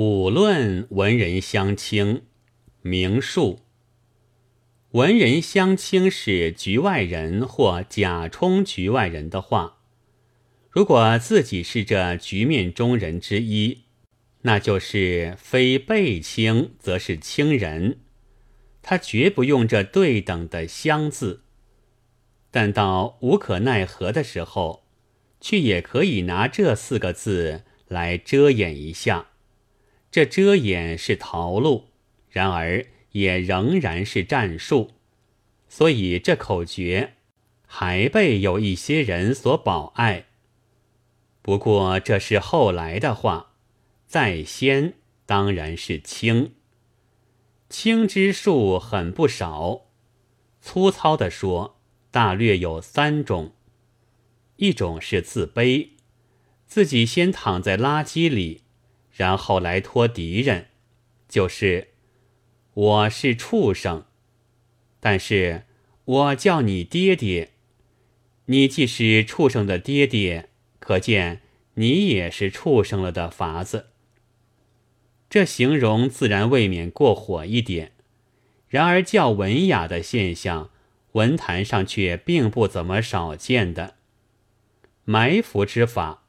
五论文人相轻，名数。文人相轻是局外人或假充局外人的话。如果自己是这局面中人之一，那就是非被轻则是轻人，他绝不用这对等的相字。但到无可奈何的时候，却也可以拿这四个字来遮掩一下。这遮掩是逃路，然而也仍然是战术。所以这口诀还被有一些人所保爱。不过这是后来的话，在先当然是轻。轻之术很不少，粗糙的说，大略有三种：一种是自卑，自己先躺在垃圾里，然后来托敌人，就是我是畜生。但是我叫你爹爹，你既是畜生的爹爹，可见你也是畜生了的法子。这形容自然未免过火一点，然而较文雅的现象，文坛上却并不怎么少见的。埋伏之法，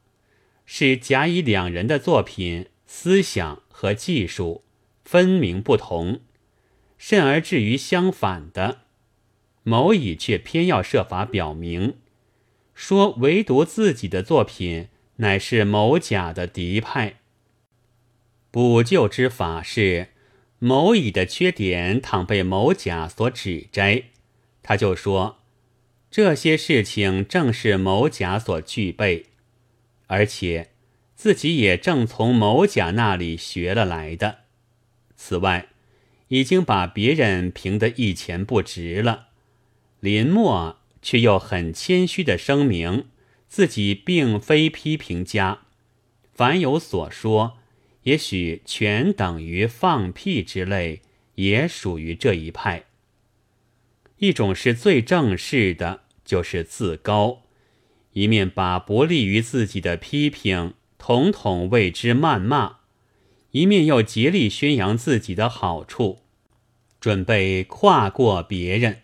是甲乙两人的作品思想和技术分明不同。甚而至于相反的，某乙却偏要设法表明，说唯独自己的作品乃是某甲的敌派。补救之法是，某乙的缺点倘被某甲所指摘，他就说这些事情正是某甲所具备，而且自己也正从某甲那里学了来的。此外。已经把别人评得一钱不值了，林默却又很谦虚的声明自己并非批评家，凡有所说，也许全等于放屁之类，也属于这一派。一种是最正式的，就是自高，一面把不利于自己的批评统统为之谩骂。一面又竭力宣扬自己的好处，准备跨过别人，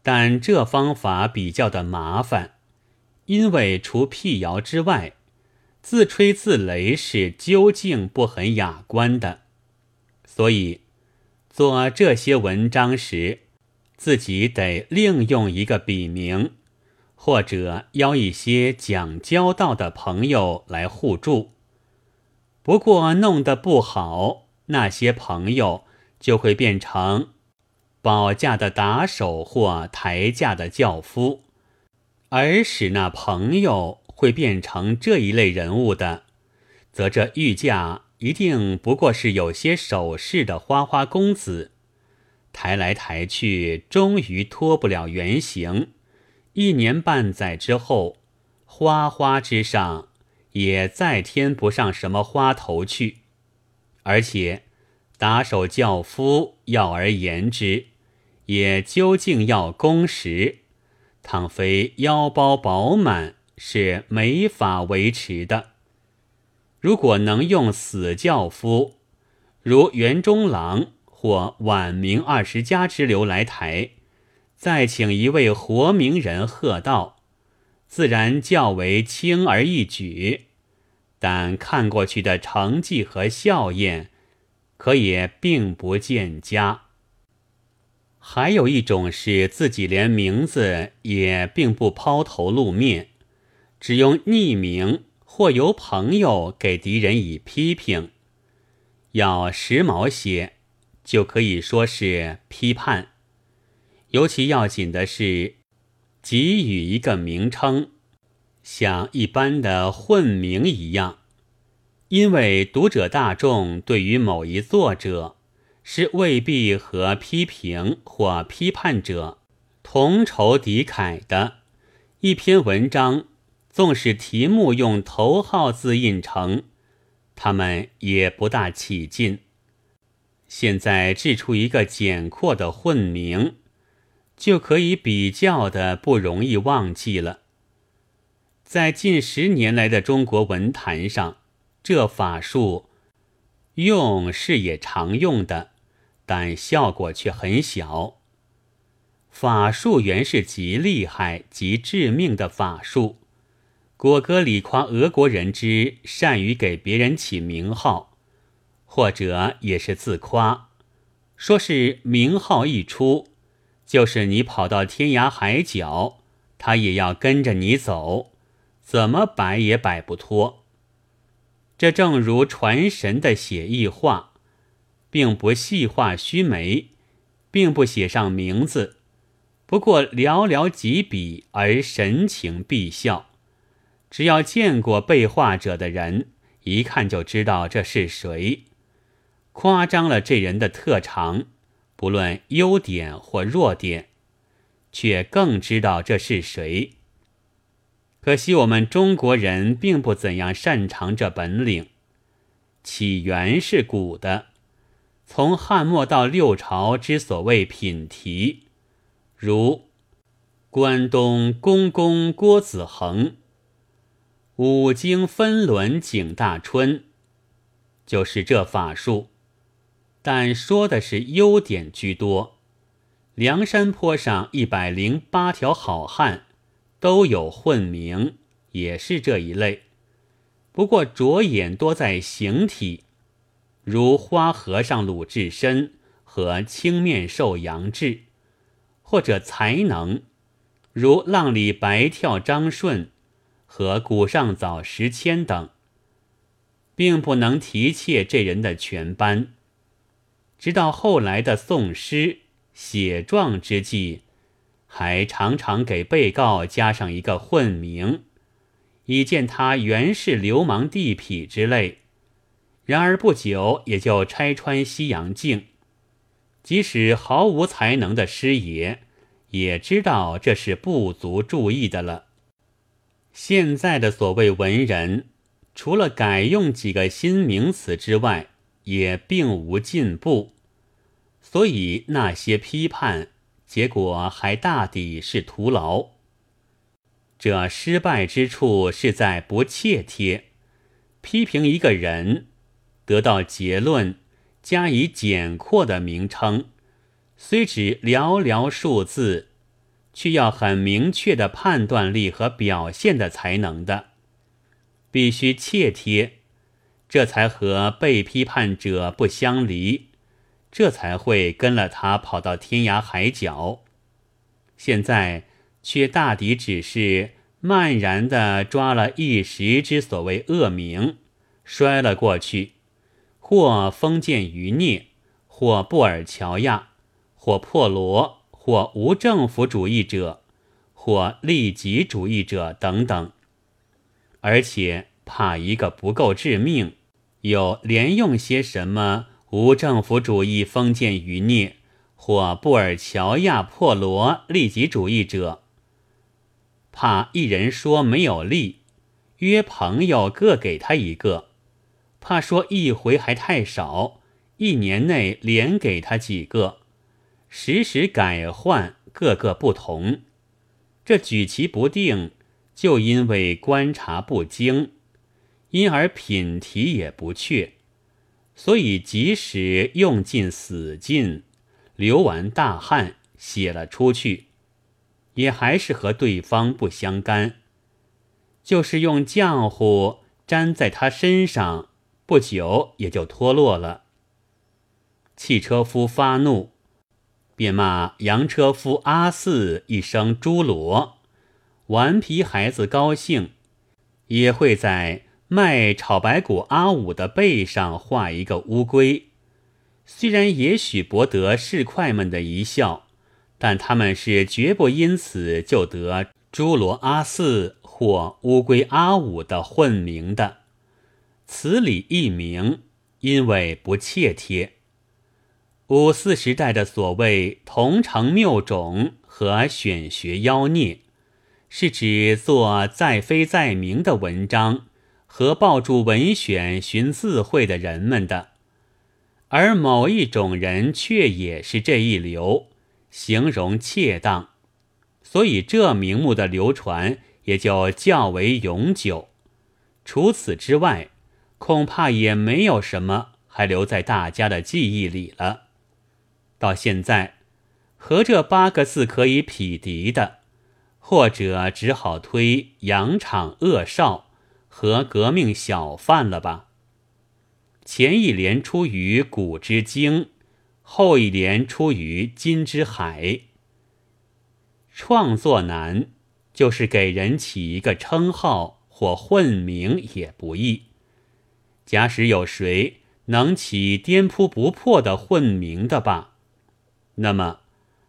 但这方法比较的麻烦，因为除辟谣之外，自吹自擂是究竟不很雅观的，所以做这些文章时，自己得另用一个笔名，或者邀一些讲交道的朋友来互助。不过弄得不好，那些朋友就会变成保驾的打手或抬价的轿夫，而使那朋友会变成这一类人物的，则这御驾一定不过是有些首饰的花花公子，抬来抬去，终于脱不了原形。一年半载之后，花花之上。也再添不上什么花头去，而且打手轿夫要而言之，也究竟要工时，倘非腰包饱满，是没法维持的。如果能用死轿夫，如袁中郎或晚明二十家之流来抬，再请一位活名人贺道。自然较为轻而易举，但看过去的成绩和效验，可也并不见佳。还有一种是自己连名字也并不抛头露面，只用匿名或由朋友给敌人以批评。要时髦些，就可以说是批判。尤其要紧的是。给予一个名称，像一般的混名一样，因为读者大众对于某一作者是未必和批评或批判者同仇敌忾的。一篇文章，纵使题目用头号字印成，他们也不大起劲。现在制出一个简括的混名。就可以比较的不容易忘记了。在近十年来的中国文坛上，这法术用是也常用的，但效果却很小。法术原是极厉害、极致命的法术。果戈里夸俄国人之善于给别人起名号，或者也是自夸，说是名号一出，就是你跑到天涯海角，他也要跟着你走，怎么摆也摆不脱。这正如传神的写意画，并不细画须眉，并不写上名字，不过寥寥几笔而神情必笑。只要见过被画者的人，一看就知道这是谁。夸张了这人的特长，不论优点或弱点，却更知道这是谁。可惜我们中国人并不怎样擅长这本领。起源是古的，从汉末到六朝之所谓品题，如关东公公郭子恒。五经分轮景大春，就是这法术，但说的是优点居多。梁山坡上一百零八条好汉都有混名，也是这一类。不过着眼多在形体，如花和尚鲁智深和青面兽杨志；或者才能，如浪里白跳张顺。和古上早时迁等，并不能提挈这人的全班。直到后来的宋诗写状之际，还常常给被告加上一个混名，以见他原是流氓地痞之类。然而不久也就拆穿西洋镜，即使毫无才能的师爷，也知道这是不足注意的了。现在的所谓文人，除了改用几个新名词之外，也并无进步。所以那些批判，结果还大抵是徒劳。这失败之处是在不切贴。批评一个人，得到结论，加以简括的名称，虽只寥寥数字。却要很明确的判断力和表现的才能的，必须切贴，这才和被批判者不相离，这才会跟了他跑到天涯海角。现在却大抵只是漫然的抓了一时之所谓恶名，摔了过去，或封建余孽，或布尔乔亚，或破罗。或无政府主义者，或利己主义者等等，而且怕一个不够致命，又连用些什么无政府主义、封建余孽，或布尔乔亚、破罗、利己主义者，怕一人说没有利，约朋友各给他一个；怕说一回还太少，一年内连给他几个。时时改换，个个不同，这举棋不定，就因为观察不精，因而品题也不确，所以即使用尽死劲，流完大汗，写了出去，也还是和对方不相干，就是用浆糊粘在他身上，不久也就脱落了。汽车夫发怒。便骂洋车夫阿四一声猪罗，顽皮孩子高兴，也会在卖炒白骨阿五的背上画一个乌龟。虽然也许博得市侩们的一笑，但他们是绝不因此就得猪罗阿四或乌龟阿五的混名的。此理一明，因为不切贴。五四时代的所谓同城谬种和选学妖孽，是指做在非在明的文章和抱住文选寻字会的人们的，而某一种人却也是这一流，形容恰当，所以这名目的流传也就较为永久。除此之外，恐怕也没有什么还留在大家的记忆里了。到现在，和这八个字可以匹敌的，或者只好推扬场恶少和革命小贩了吧。前一联出于古之经，后一联出于今之海。创作难，就是给人起一个称号或混名也不易。假使有谁能起颠扑不破的混名的吧，那么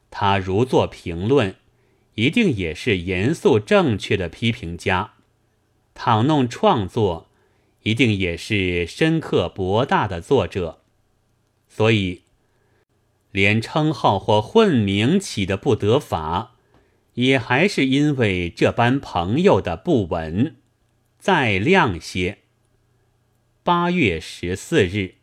他如作评论，一定也是严肃正确的批评家；倘弄创作，一定也是深刻博大的作者。所以，连称号或混名起的不得法，也还是因为这般朋友的不稳。再亮些。八月十四日。